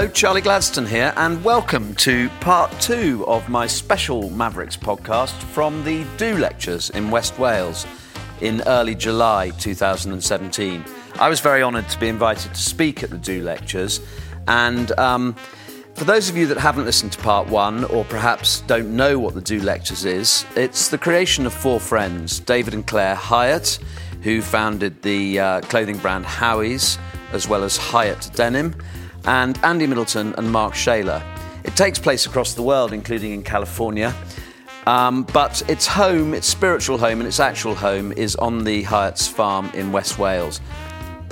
Hello, Charlie Gladstone here, and welcome to part two of my special Mavericks podcast from the Do Lectures in West Wales in early July 2017. I was very honoured to be invited to speak at the Do Lectures, and um, for those of you that haven't listened to part one or perhaps don't know what the Do Lectures is, it's the creation of four friends David and Clare Hieatt, who founded the uh, clothing brand Howies, as well as Hiut Denim, and Andy Middleton and Mark Shayler. It takes place across the world, including in California. Um, but its home, its spiritual home, and its actual home is on the Hieatt's farm in West Wales.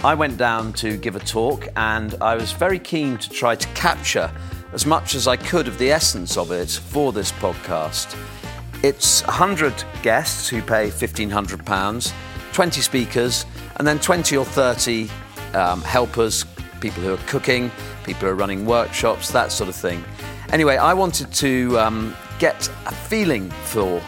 I went down to give a talk, and I was very keen to try to capture as much as I could of the essence of it for this podcast. It's 100 guests who pay £1,500, 20 speakers, and then 20 or 30 um, helpers, people who are cooking, people who are running workshops, that sort of thing. Anyway, I wanted to um, get a feeling for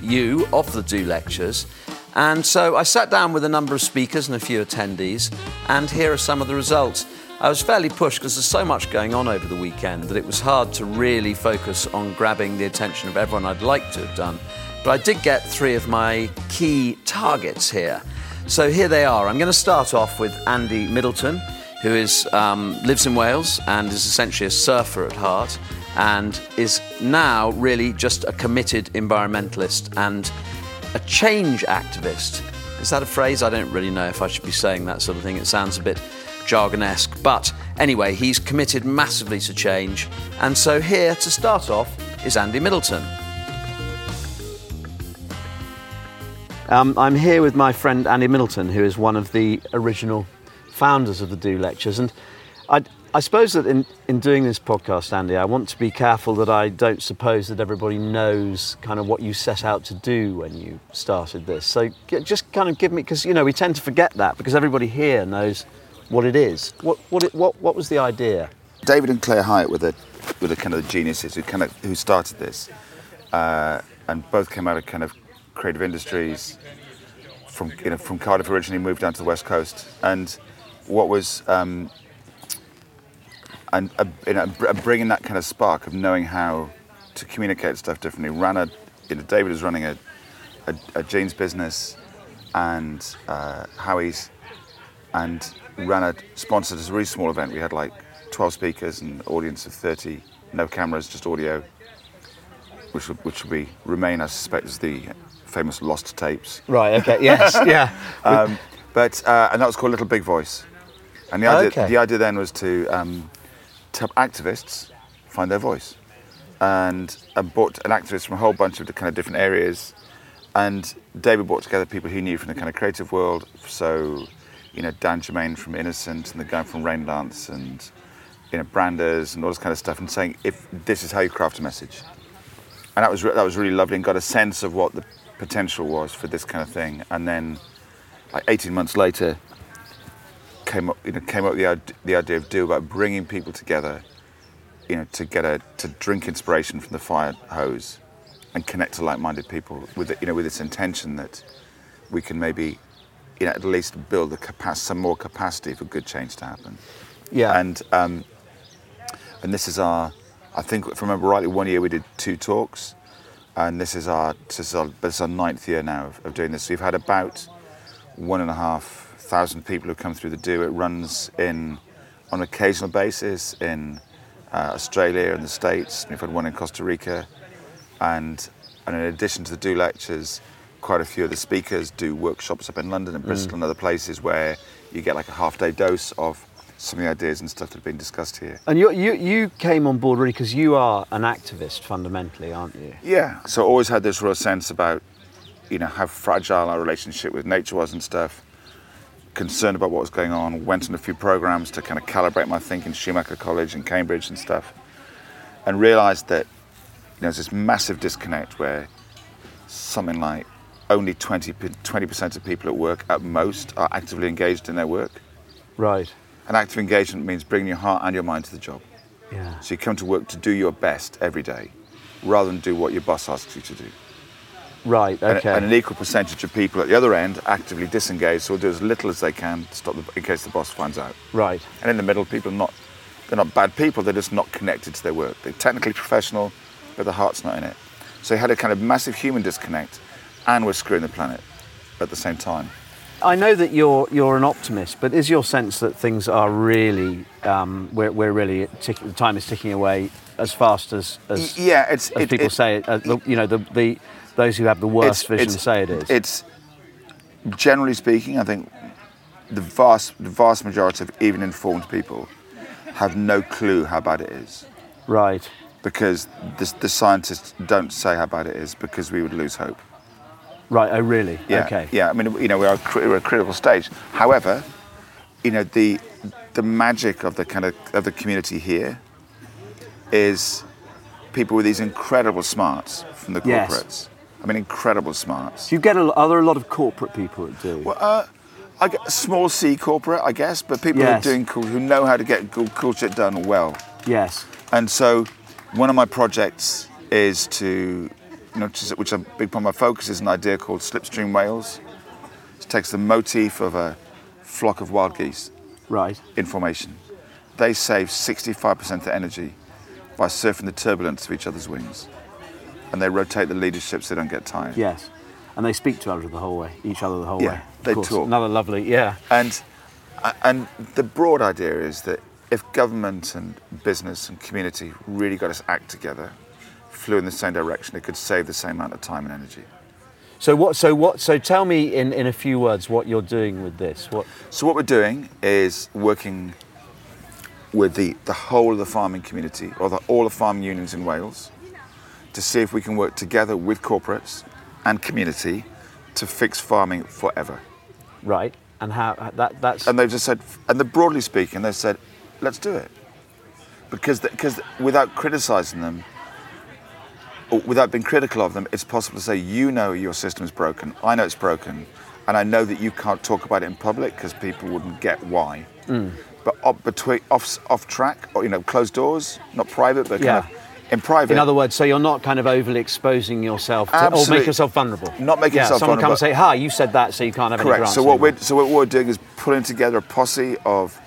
you of the Do Lectures. And so I sat down with a number of speakers and a few attendees, and here are some of the results. I was fairly pushed because there's so much going on over the weekend that it was hard to really focus on grabbing the attention of everyone I'd like to have done. But I did get three of my key targets here. So here they are. I'm going to start off with Andy Middleton, who is, um, lives in Wales and is essentially a surfer at heart and is now really just a committed environmentalist and a change activist. Is that a phrase? I don't really know if I should be saying that sort of thing. It sounds a bit jargonesque. But anyway, he's committed massively to change. And so here to start off is Andy Middleton. Um, I'm here with my friend Andy Middleton, who is one of the original founders of the Do Lectures. And I, I suppose that in, in doing this podcast, Andy, I want to be careful that I don't suppose that everybody knows kind of what you set out to do when you started this. So just kind of give me, because, you know, we tend to forget that because everybody here knows what it is. What, what, it, what, what was the idea? David and Clare Hieatt were the, were the kind of the geniuses who kind of who started this, uh, and both came out of kind of creative industries. From you know from Cardiff originally, moved down to the west coast, and what was um, and uh, you know, bringing that kind of spark of knowing how to communicate stuff differently. Ran a, you know, David was running a, a, a jeans business, and uh, Howies, and ran a sponsored a really small event. We had like 12 speakers and an audience of 30, no cameras, just audio, which will, which will be remain, I suspect, as the famous lost tapes. Right. Okay. Yes. yeah. um, but uh, and that was called Little Big Voice, and the idea okay. the idea then was to um, help activists find their voice, and I brought an activist from a whole bunch of the kind of different areas, and David brought together people he knew from the kind of creative world, so you know Dan Germain from Innocent and the guy from Raindance and you know branders and all this kind of stuff, and saying if this is how you craft a message, and that was re- that was really lovely and got a sense of what the potential was for this kind of thing, and then like 18 months later came up you know came up the the idea of do about bringing people together, you know to get a to drink inspiration from the fire hose, and connect to like-minded people with you know with this intention that we can maybe you know, at least build the capacity, some more capacity for good change to happen. Yeah. And um, and this is our, I think, if I remember rightly, one year we did two talks, and this is our this is our, this is our ninth year now of, of doing this. So we've had about one and a half thousand people who come through the do. It runs in on an occasional basis in uh, Australia and the States. We've had one in Costa Rica, and and in addition to the do lectures, quite a few of the speakers do workshops up in London and Bristol mm. and other places where you get like a half day dose of some of the ideas and stuff that have been discussed here. And you, you, you came on board really because you are an activist fundamentally, aren't you? Yeah. So I always had this real sense about, you know, how fragile our relationship with nature was and stuff. Concerned about what was going on. Went on a few programs to kind of calibrate my thinking, Schumacher College and Cambridge and stuff, and realised that you know, there's this massive disconnect where something like only 20, 20% of people at work at most are actively engaged in their work. Right. And active engagement means bringing your heart and your mind to the job. Yeah. So you come to work to do your best every day rather than do what your boss asks you to do. Right, okay. And, and, an equal percentage of people at the other end actively disengage, so will do as little as they can to stop the, in case the boss finds out. Right. And in the middle, people are not, they're not bad people. They're just not connected to their work. They're technically professional, but their heart's not in it. So he had a kind of massive human disconnect, and we're screwing the planet at the same time. I know that you're you're an optimist, but is your sense that things are really um, we're, we're really tick, the time is ticking away as fast as as, yeah, it's, as it, people it, say it. Uh, you know, the, the those who have the worst vision say it is. It's generally speaking, I think the vast the vast majority of even informed people have no clue how bad it is. Right. Because the, the scientists don't say how bad it is because we would lose hope. Right. Oh, really? Yeah. Okay. Yeah. I mean, you know, we're at, we're at a critical stage. However, you know, the the magic of the kind of of the community here is people with these incredible smarts from the corporates. Yes. I mean, incredible smarts. Do you get a, are there a lot of corporate people that do? Well, uh, I get small C corporate, I guess, but people who are doing cool, who know how to get cool, cool shit done well. yes. And so, one of my projects is to, you know, which is, which is a big part of my focus is an idea called Slipstream Wales. It takes the motif of a flock of wild geese Right. in formation. They save 65% of their energy by surfing the turbulence of each other's wings. And they rotate the leadership so they don't get tired. Yes. And they speak to each other the whole way. Each other the whole Yeah, way. They course. talk. Another lovely. Yeah. And and the broad idea is that if government and business and community really got us act together, flew in the same direction, it could save the same amount of time and energy. So what? So what? So tell me in, in a few words what you're doing with this. What? So what we're doing is working with the, the whole of the farming community, or the, all the farming unions in Wales, to see if we can work together with corporates and community to fix farming forever. Right. And how uh, that that's And they've just said, and they're broadly speaking, they've said, let's do it. Because, because without criticizing them, or without being critical of them, it's possible to say, you know your system is broken, I know it's broken, and I know that you can't talk about it in public because people wouldn't get why. Mm. But off, between, off, off track, or, you know, closed doors, not private, but Yeah. kind of in private. in other words, so you're not kind of overly exposing yourself to, or make yourself vulnerable. Not making yeah, yourself someone come and say, "Hi, you said that, so you can't have any Correct. grants." So what anymore." we're so what we're doing is pulling together a posse of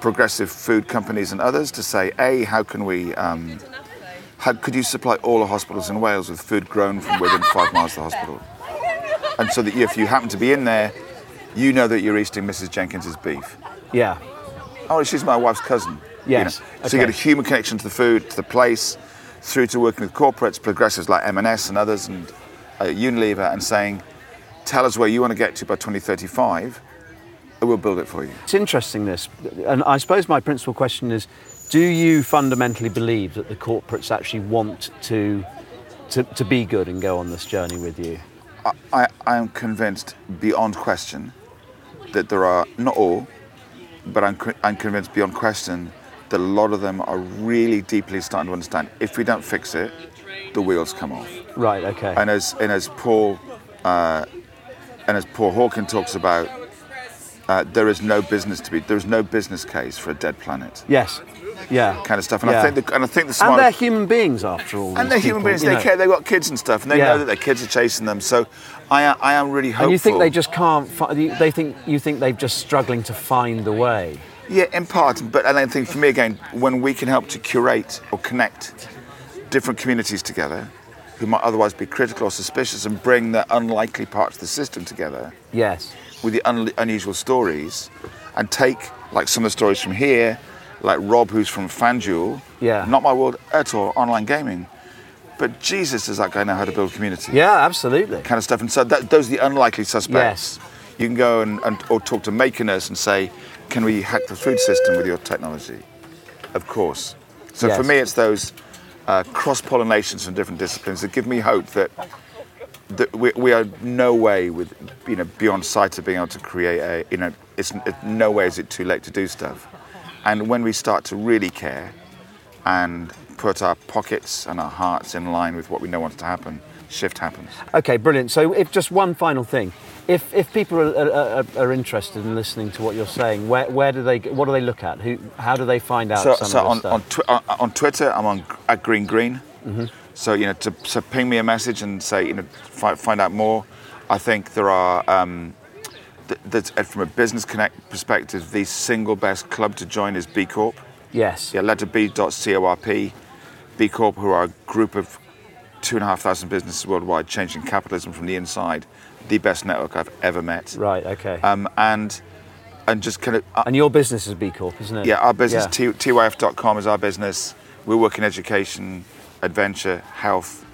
progressive food companies and others to say, a, how can we, um, how could you supply all the hospitals in Wales with food grown from within five miles of the hospital, and so that if you happen to be in there, you know that you're eating Mrs. Jenkins's beef. Yeah. Oh, she's my wife's cousin. you Yes, know. So you get a human connection to the food, to the place, through to working with corporates, progressives like M&S and others, and uh, Unilever, and saying, tell us where you want to get to by 2035, and we'll build it for you. It's interesting this, and I suppose my principal question is: Do you fundamentally believe that the corporates actually want to to, to be good and go on this journey with you? I, I am convinced beyond question that there are, not all, but I'm, I'm convinced beyond question that a lot of them are really deeply starting to understand if we don't fix it, the wheels come off. Right. Okay. And as and as Paul uh, and as Paul Hawken talks about, uh, there is no business to be. There is no business case for a dead planet, yes. Yeah. kind of stuff. And Yeah. I think the, and I think the and they're human beings after all. and they're human people, beings. They know. care. They've got kids and stuff, and they Yeah. know that their kids are chasing them. So I am- I am really hopeful. And you think they just can't? Fi- they think you think they're just struggling to find the way. Yeah, in part. But I think for me again, when we can help to curate or connect different communities together, who might otherwise be critical or suspicious, and bring the unlikely parts of the system together. Yes. with the un- unusual stories and take like some of the stories from here, like Rob, who's from FanDuel. Yeah. Not my world at all, online gaming. But Jesus, does that guy know how to build community? Yeah. Absolutely. Kind of stuff. And so that, those are the unlikely suspects. Yes. You can go and, and or talk to Makernes and say, can we hack the food system with your technology? Of course. So for me, it's those uh, cross pollinations from different disciplines that give me hope that that we, we are no way with you know beyond sight of being able to create a you know it's it, no way is it too late to do stuff and when we start to really care and put our pockets and our hearts in line with what we know wants to happen shift happens Okay, brilliant. So, if just one final thing, if if people are, are, are interested in listening to what you're saying, where, where do they what do they look at? Who how do they find out so, some so on, on, twi- on, on Twitter I'm on at Green Green so you know to so ping me a message and say you know fi- find out more I think there are um, th- uh, from a business connect perspective the single best club to join is B Corp Yes. Yeah, letter B dot C-O-R-P. B Corp, who are a group of two and a half thousand businesses worldwide changing capitalism from the inside. The best network I've ever met. Right. Okay. Um, and and just kind of. Uh, and your business is B Corp, isn't it? Yeah, our business, yeah. T- TYF.com is our business. We work in education, adventure, health,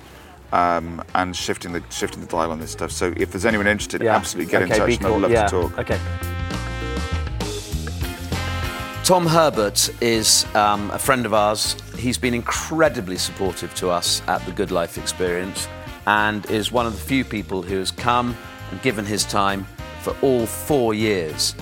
um, and shifting the shifting the dial on this stuff. So if there's anyone interested, yeah. absolutely get okay, in touch, and I'd love yeah. to talk. Okay. Tom Herbert is um, a friend of ours. He's been incredibly supportive to us at the Good Life Experience and is one of the few people who has come and given his time for all four years.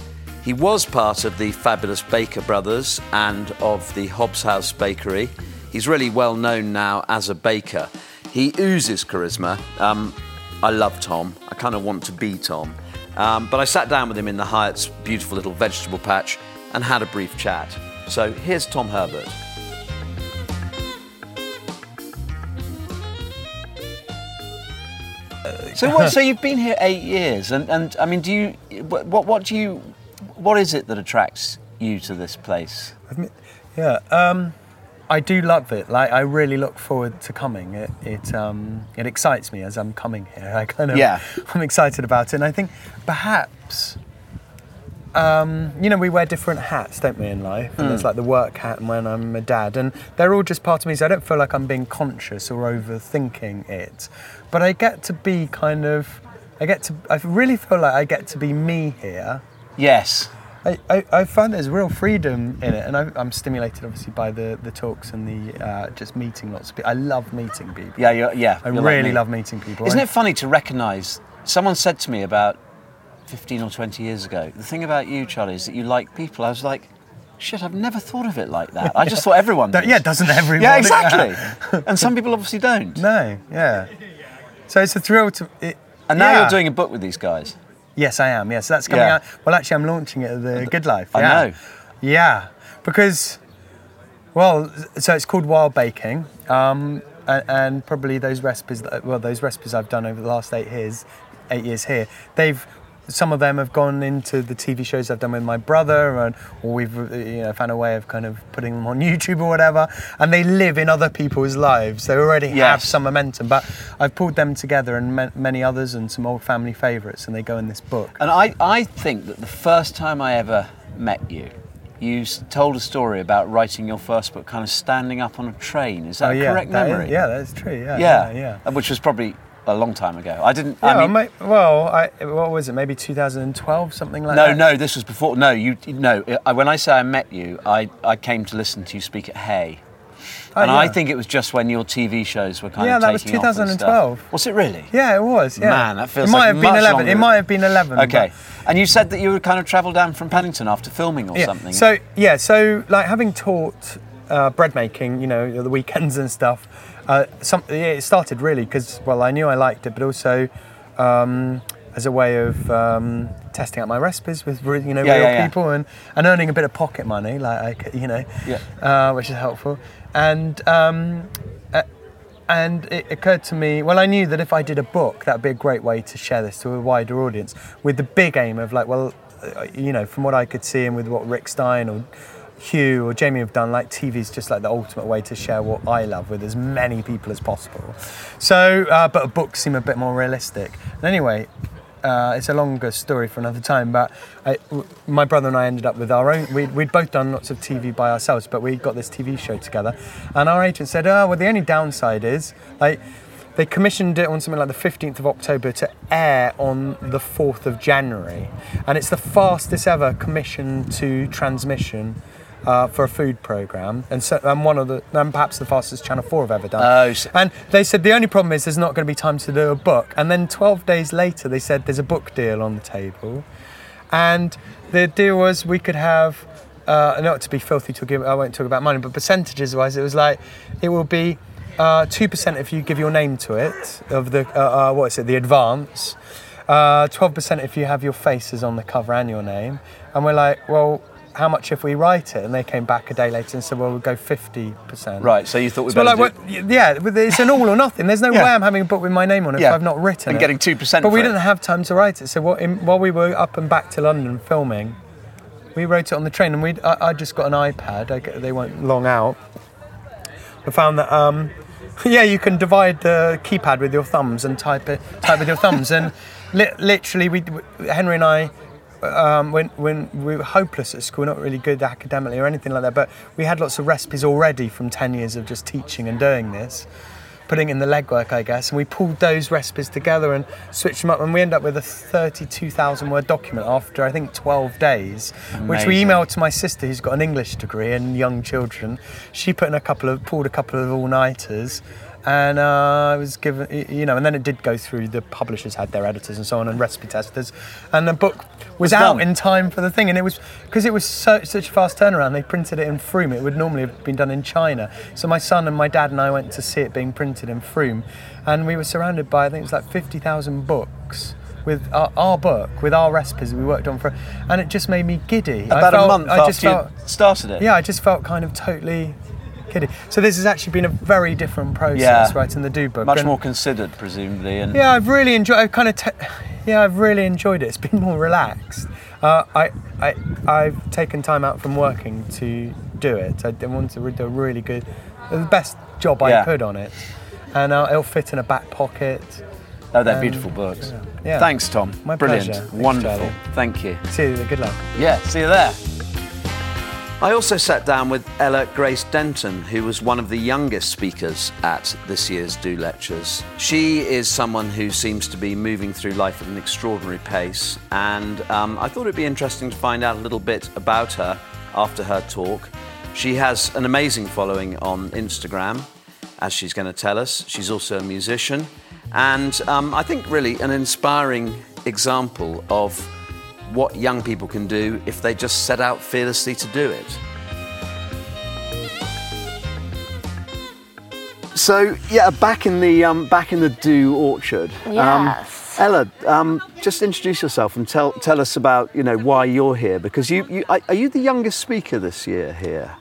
He was part of the fabulous Baker Brothers and of the Hobbs House Bakery. He's really well known now as a baker. He oozes charisma. Um, I love Tom. I kind of want to be Tom. Um, but I sat down with him in the Hieatt's beautiful little vegetable patch and had a brief chat. So here's Tom Herbert. So, what, so you've been here eight years, and, and I mean, do you what what do you what is it that attracts you to this place? Yeah, um, I do love it. Like, I really look forward to coming. It it um, it excites me as I'm coming here. I kind of yeah. I'm excited about it, and I think perhaps um, you know, we wear different hats, don't we, in life? And mm. there's like the work hat and when I'm a dad. And they're all just part of me, so I don't feel like I'm being conscious or overthinking it. But I get to be kind of, I get to, I really feel like I get to be me here. Yes. I, I, I find there's real freedom in it, and I, am stimulated obviously by the, the talks and the uh, just meeting lots of people. I love meeting people. Yeah, yeah. I really like love meeting people. Isn't it funny to recognise? Someone said to me about 15 or 20 years ago. The thing about you, Charlie, is that you like people. I was like, shit, I've never thought of it like that. I just thought everyone did. Yeah, doesn't everyone? Yeah, exactly. and some people obviously don't. No, yeah. So it's a thrill to. It, and now yeah. you're doing a book with these guys. Yes, I am. Yes, that's coming yeah. out. Well, actually, I'm launching it at the Good Life. Yeah. I know. Yeah, because, well, so it's called Wild Baking. Um, and, and, probably those recipes, that, well, those recipes I've done over the last eight years, eight years here, they've some of them have gone into the TV shows I've done with my brother, and or we've you know found a way of kind of putting them on YouTube or whatever, and they live in other people's lives. They already yes. have some momentum, but I've pulled them together and many others and some old family favourites, and they go in this book. And I, I think that the first time I ever met you, you told a story about writing your first book, kind of standing up on a train. Is that oh, yeah, a correct that memory? Is, yeah, that's true. Yeah, yeah, yeah, yeah. Which was probably a long time ago. I didn't. Yeah, I oh, mean, well, I, what was it? Maybe 2012, something like no, that. No, no, this was before. No, you no. When I say I met you, I, I came to listen to you speak at Hay. Oh, and yeah. I think it was just when your TV shows were kind yeah, of Yeah, that was 2012. Was it really? Yeah, it was. Yeah. Man, that feels it might like have been 11. Longer. It might have been 11. Okay. And you said that you would kind of travel down from Paddington after filming or yeah. something. So yeah, so like having taught uh, bread making, you know, the weekends and stuff. Uh, some, it started really because well, I knew I liked it, but also um, as a way of um, testing out my recipes with you know yeah, real yeah, people and, and earning a bit of pocket money, like you know, uh, which is helpful. And um, uh, and it occurred to me, well, I knew that if I did a book, that would be a great way to share this to a wider audience, with the big aim of like, well, uh, you know, from what I could see and with what Rick Stein or Hugh or Jamie have done, like TV is just like the ultimate way to share what I love with as many people as possible. So, uh, but books seem a bit more realistic. And anyway, uh, it's a longer story for another time. But I, w- my brother and I ended up with our own. We'd, we'd both done lots of TV by ourselves, but we got this TV show together. And our agent said, "Oh, well, the only downside is like." They commissioned it on something like the 15th of October to air on the 4th of January. And it's the fastest ever commission to transmission uh, for a food program, and so and one of the and perhaps the fastest Channel Four have ever done. Oh, so and they said the only problem is there's not going to be time to do a book. And then 12 days later, they said there's a book deal on the table, and the deal was we could have. Uh, not to be filthy talking, I won't talk about money, but percentages wise, it was like it will be uh, two uh, percent if you give your name to it of the uh, uh what is it, the advance. Uh, twelve percent if you have your faces on the cover and your name. And we're like, well, how much if we write it? And they came back a day later and said, well, we'll go 50%. Right, so you thought we'd so like, do... Yeah, it's an all or nothing. There's no yeah. way I'm having a book with my name on it yeah. if I've not written and it. And getting 2% But we it. didn't have time to write it. So what, in, while we were up and back to London filming, we wrote it on the train, and we I, I just got an iPad. I, they weren't long out. I found that um, yeah, you can divide the keypad with your thumbs and type it type with your thumbs, and li- literally, we Henry and I. Um, when when we were hopeless at school, not really good academically or anything like that, but we had lots of recipes already from ten years of just teaching and doing this putting in the legwork, I guess. And we pulled those recipes together and switched them up, and we end up with a 32,000 word document after I think 12 days, Amazing. which we emailed to my sister, who's got an English degree and young children. She put in a couple of pulled a couple of all nighters and uh, I was given, you know, and then it did go through. The publishers had their editors and so on, and recipe testers, and the book was out done. in time for the thing. And it was because it was so, such a fast turnaround. They printed it in Frome. It would normally have been done in China. So my son and my dad and I went to see it being printed in Frome, and we were surrounded by I think it was like fifty thousand books with our, our, book, with our recipes we worked on for, and it just made me giddy. About felt, a month I after felt, you started it. Yeah, I just felt kind of totally kidding. So this has actually been a very different process, yeah. writing the do book. Much and more considered, presumably. And yeah, I've really enjoyed. I've kind of, te- yeah, I've really enjoyed it. It's been more relaxed. Uh, I, I, I've taken time out from working to do it. I wanted to do a really good, the best job I could on it, and uh, it'll fit in a back pocket. Oh, they're um, beautiful books. Yeah. yeah. Thanks, Tom. My Brilliant. Pleasure. Wonderful. Thank you. See you. Good luck. Yeah. See you there. I also sat down with Ella Grace Denton, who was one of the youngest speakers at this year's Do Lectures. She is someone who seems to be moving through life at an extraordinary pace, and um, I thought it'd be interesting to find out a little bit about her after her talk. She has an amazing following on Instagram, as she's going to tell us. She's also a musician, and um, I think really an inspiring example of what young people can do if they just set out fearlessly to do it. So yeah, back in the um, back in the Do Orchard. Um, yes. Um, Ella, um, just introduce yourself and tell tell us about you know why you're here because you, you are you the youngest speaker this year here?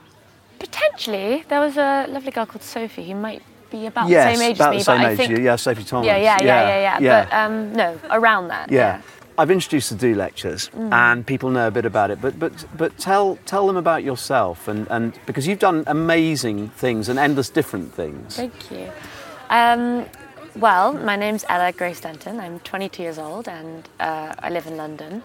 Potentially, there was a lovely girl called Sophie who might be about yes, the same age about as me, the same but age I think yeah, Sophie Thomas. Yeah, yeah, yeah, yeah, yeah. yeah. But um, no, around that. yeah. yeah. I've introduced the Do lectures, mm. and people know a bit about it. But but but tell tell them about yourself, and and because you've done amazing things and endless different things. Thank you. Um, well, my name's Ella Grace Denton. I'm 22 years old, and uh, I live in London.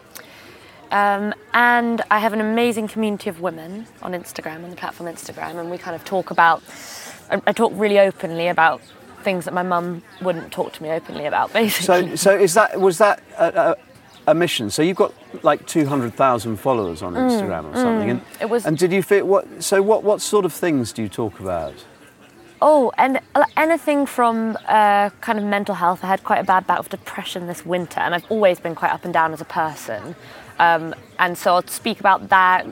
Um, and I have an amazing community of women on Instagram, on the platform Instagram, and we kind of talk about. I, I talk really openly about things that my mum wouldn't talk to me openly about, basically. So, so is that was that a, a mission. So you've got like 200,000 followers on mm, Instagram mm, or something. Mm, and, it was. And did you fit what? So what? What sort of things do you talk about? Oh, and anything from uh, kind of mental health. I had quite a bad bout of depression this winter, and I've always been quite up and down as a person. Um, and so I'll speak about that.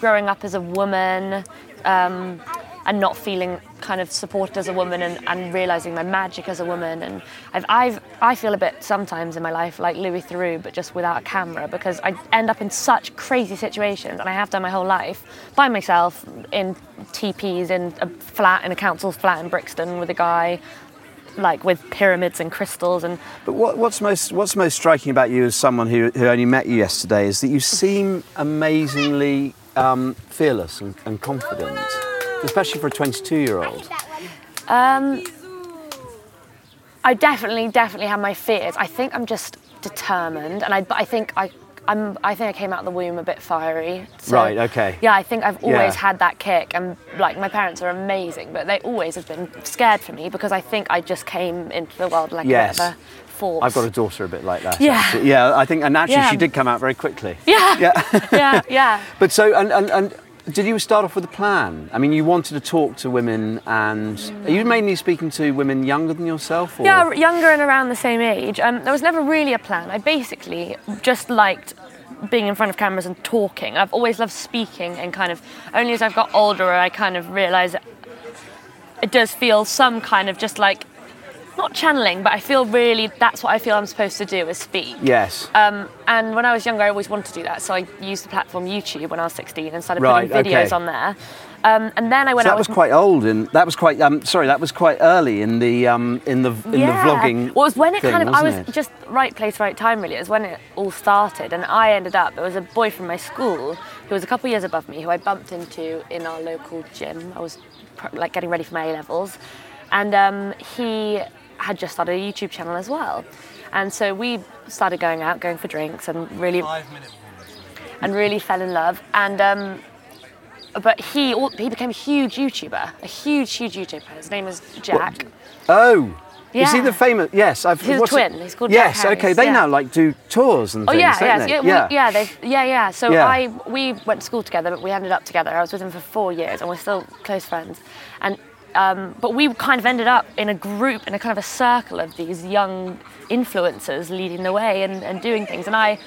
Growing up as a woman. Um, and not feeling kind of supported as a woman and, and realizing my magic as a woman. And I've, I've, I feel a bit sometimes in my life like Louis Theroux, but just without a camera because I end up in such crazy situations, and I have done my whole life by myself in TPs in a flat, in a council flat in Brixton with a guy like with pyramids and crystals and but what, what's most what's most striking about you as someone who, who only met you yesterday is that you seem amazingly um, fearless and, and confident especially for a 22 year old? Um, I definitely, definitely have my fears. I think I'm just determined, and I, I think I, I'm, I think I came out of the womb a bit fiery. So, right. Okay. Yeah, I think I've always yeah. had that kick, and like my parents are amazing, but they always have been scared for me because I think I just came into the world like yes. a bit of a force. I've got a daughter a bit like that. Yeah. Actually. Yeah. I think, and actually, yeah. she did come out very quickly. Yeah. Yeah. yeah. Yeah. but so, and, and, and did you start off with a plan? I mean, you wanted to talk to women, and are you mainly speaking to women younger than yourself? Or? Yeah, younger and around the same age. Um, there was never really a plan. I basically just liked being in front of cameras and talking. I've always loved speaking, and kind of only as I've got older, I kind of realised it does feel some kind of just like not channeling, but I feel really that's what I feel I'm supposed to do is speak. Yes. Um, and when I was younger, I always wanted to do that, so I used the platform YouTube when I was 16 and started right, putting videos okay. on there. Um, and then I went so that was quite old, and that was quite. Um, sorry, that was quite early in the um, in the in yeah. the vlogging. Well, it was when it thing, kind of I was it? just right place, right time. Really, it was when it all started, and I ended up. There was a boy from my school who was a couple of years above me, who I bumped into in our local gym. I was pr- like getting ready for my A levels, and um, he had just started a YouTube channel as well. And so we started going out, going for drinks, and really and really fell in love. And um, but he he became a huge YouTuber, a huge huge YouTuber. His name is Jack. Oh. Is he the famous? Yes, I've. He's a what's it- twin. He's called Yes. Okay. They yeah. now like do tours and Oh things. yeah, don't yes, they? yeah, we, yeah, they, yeah, yeah. So Yeah. I we went to school together, but we ended up together. I was with him for four years, and we're still close friends. And um, but we kind of ended up in a group, in a kind of a circle of these young influencers leading the way and, and doing things. And I,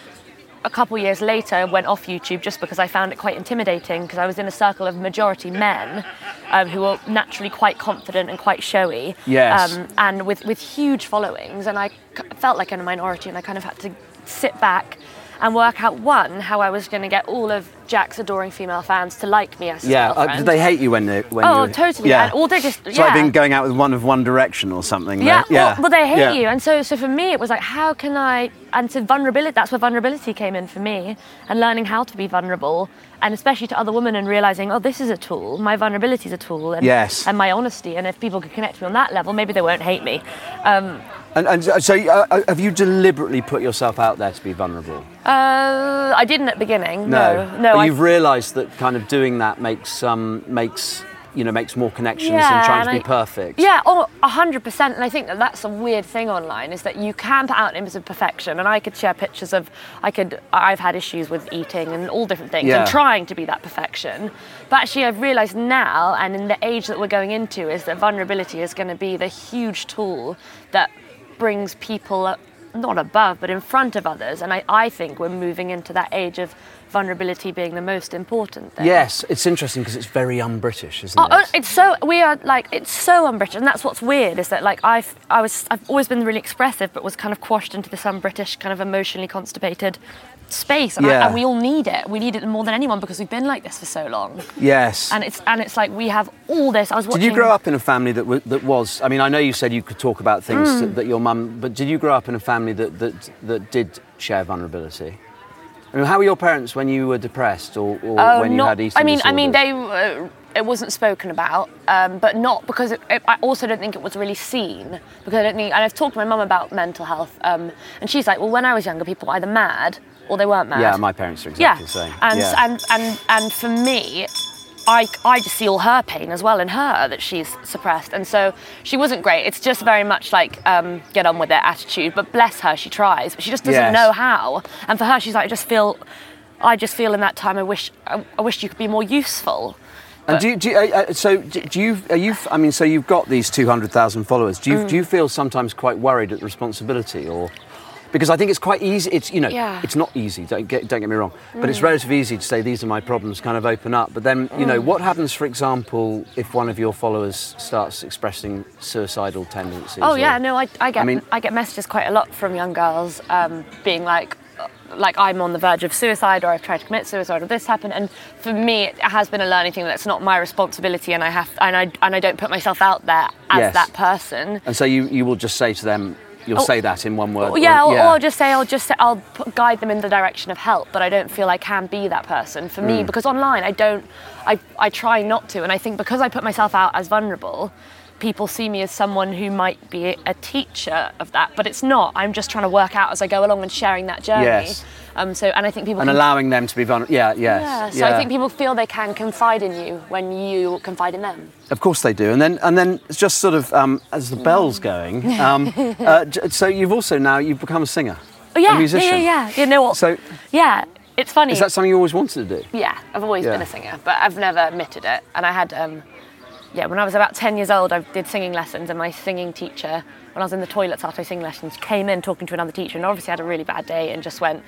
a couple years later, went off YouTube just because I found it quite intimidating because I was in a circle of majority men um, who were naturally quite confident and quite showy. Yes. Um, and with, with huge followings. And I c- felt like in a minority, and I kind of had to sit back and work out one how I was going to get all of Jack's adoring female fans to like me as his Yeah. Uh, girlfriend. did they hate you when they when Oh, you? totally. Yeah. And all they just It's like yeah. being going out with one of One Direction or something. Yeah, though. yeah. Well, well, they hate Yeah. you, and so so for me it was like, how can I? And so vulnerability. That's where vulnerability came in for me, and learning how to be vulnerable, and especially to other women, and realizing, oh, this is a tool. My vulnerability is a tool, and Yes. and my honesty. And if people could connect to me on that level, maybe they won't hate me. Um, And, and so, uh, uh, have you deliberately put yourself out there to be vulnerable? uh, I didn't at the beginning. No, no. But I, you've realised that kind of doing that makes um, makes you know makes more connections than Yeah, trying to and be perfect. Yeah, oh, hundred percent. And I think that that's a weird thing online is that you can put out an image of perfection, and I could share pictures of, I could, I've had issues with eating and all different things, Yeah. and trying to be that perfection. But actually, I've realised now, and in the age that we're going into, is that vulnerability is going to be the huge tool that brings people not above, but in front of others. And I, I think we're moving into that age of vulnerability being the most important thing. Yes, it's interesting because it's very un-British, isn't Oh, it? oh, it's so we are like it's so un-British, and that's what's weird is that like I've I was I've always been really expressive, but was kind of quashed into this un-British kind of emotionally constipated space, and, I- Yeah. and we all need it. We need it more than anyone because we've been like this for so long, yes. and it's and it's like we have all this. I was watching. Did you grow up in a family that w- that was? I mean, I know you said you could talk about things Mm. that, that your mum, but did you grow up in a family that that, that did share vulnerability? I mean, how were your parents when you were depressed or, or Oh, when you not- had eating I mean, I mean, they uh, it wasn't spoken about, um, but not because it, it, I also don't think it was really seen because I don't think. And I've talked to my mum about mental health, um, and she's like, well, when I was younger, people were either mad or they weren't mad. Yeah, my parents are exactly yeah. the same. And, yeah. and and and for me, I I just see all her pain as well in her that she's suppressed, and so she wasn't great. It's just very much like um, get on with it attitude. But bless her, she tries, but she just doesn't Yes. know how. And for her, she's like, I just feel, I just feel in that time, I wish I, I wish you could be more useful. And do you, do you, uh, uh, so do do you are you I mean so you've got these 200,000 followers do you Mm. do you feel sometimes quite worried at the responsibility or because I think it's quite easy it's you know Yeah. it's not easy don't get don't get me wrong but Mm. it's relatively easy to say these are my problems kind of open up but then you know what happens for example if one of your followers starts expressing suicidal tendencies Oh or- yeah, no, I, I get I, mean- get messages quite a lot from young girls um, being like, like I'm on the verge of suicide or I've tried to commit suicide or this happened. And for me, it has been a learning thing that's not my responsibility, and I have and I and I don't put myself out there as Yes. that person. and so you you will just say to them you'll Oh, say that in one word Well, yeah, or, or, or I'll just say I'll just say, I'll guide them in the direction of help, but I don't feel I can be that person for Mm. me because online I don't, I, I try not to, and I think because I put myself out as vulnerable, people see me as someone who might be a teacher of that, but it's not. I'm just trying to work out as I go along and sharing that journey. Yes. Um, so, and I think people and can- allowing them to be vulnerable yeah yes yeah. So I think people feel they can confide in you when you confide in them. Of course they do, and then and then it's just sort of um, as the bell's going. Um, uh, so you've also now you've become a singer, Oh yeah, a musician. yeah, yeah, yeah. You know what? So yeah, it's funny. is that something you always wanted to do? Yeah, I've always Yeah. been a singer, but I've never admitted it. And I had, um, yeah, when I was about 10 years old, I did singing lessons, and my singing teacher, when I was in the toilets after singing lessons, came in talking to another teacher, and obviously had a really bad day, and just went,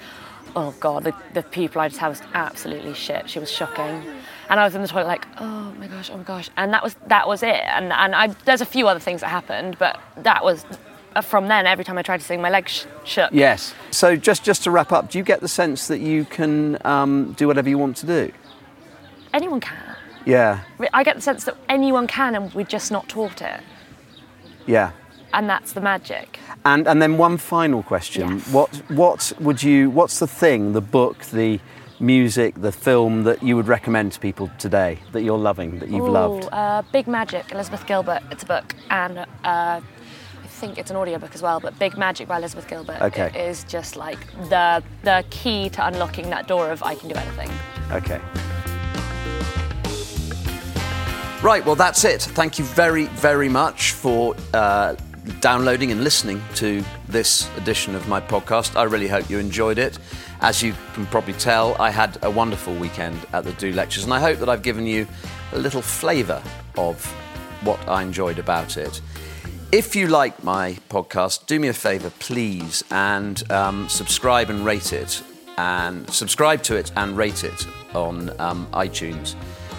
oh God, the, the people I just had was absolutely shit. She was shocking. And I was in the toilet like, oh my gosh, oh my gosh. And that was, that was it. And, and I, there's a few other things that happened, but that was, uh, from then, every time I tried to sing, my legs sh- shook. Yes. So just just to wrap up, do you get the sense that you can um, do whatever you want to do? Anyone can. Yeah. I get the sense that anyone can, and we're just not taught it. Yeah. And that's the magic. And and then one final question: Yes. What what would you? What's the thing, the book, the music, the film that you would recommend to people today that you're loving, that you've Ooh, loved? Uh, Big Magic, Elizabeth Gilbert. It's a book, and uh, I think it's an audiobook as well. But Big Magic by Elizabeth Gilbert Okay. it is just like the the key to unlocking that door of I can do anything. Okay. Right, well, that's it. Thank you very, very much for uh, downloading and listening to this edition of my podcast. I really hope you enjoyed it. As you can probably tell, I had a wonderful weekend at the Do Lectures, and I hope that I've given you a little flavour of what I enjoyed about it. If you like my podcast, do me a favour, please, and um, subscribe and rate it, and subscribe to it and rate it on um, iTunes.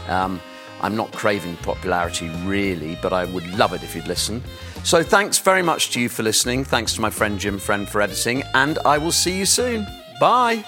Um, I'm not craving popularity really, but I would love it if you'd listen. So thanks very much to you for listening. Thanks to my friend Jim Friend for editing, and I will see you soon. Bye.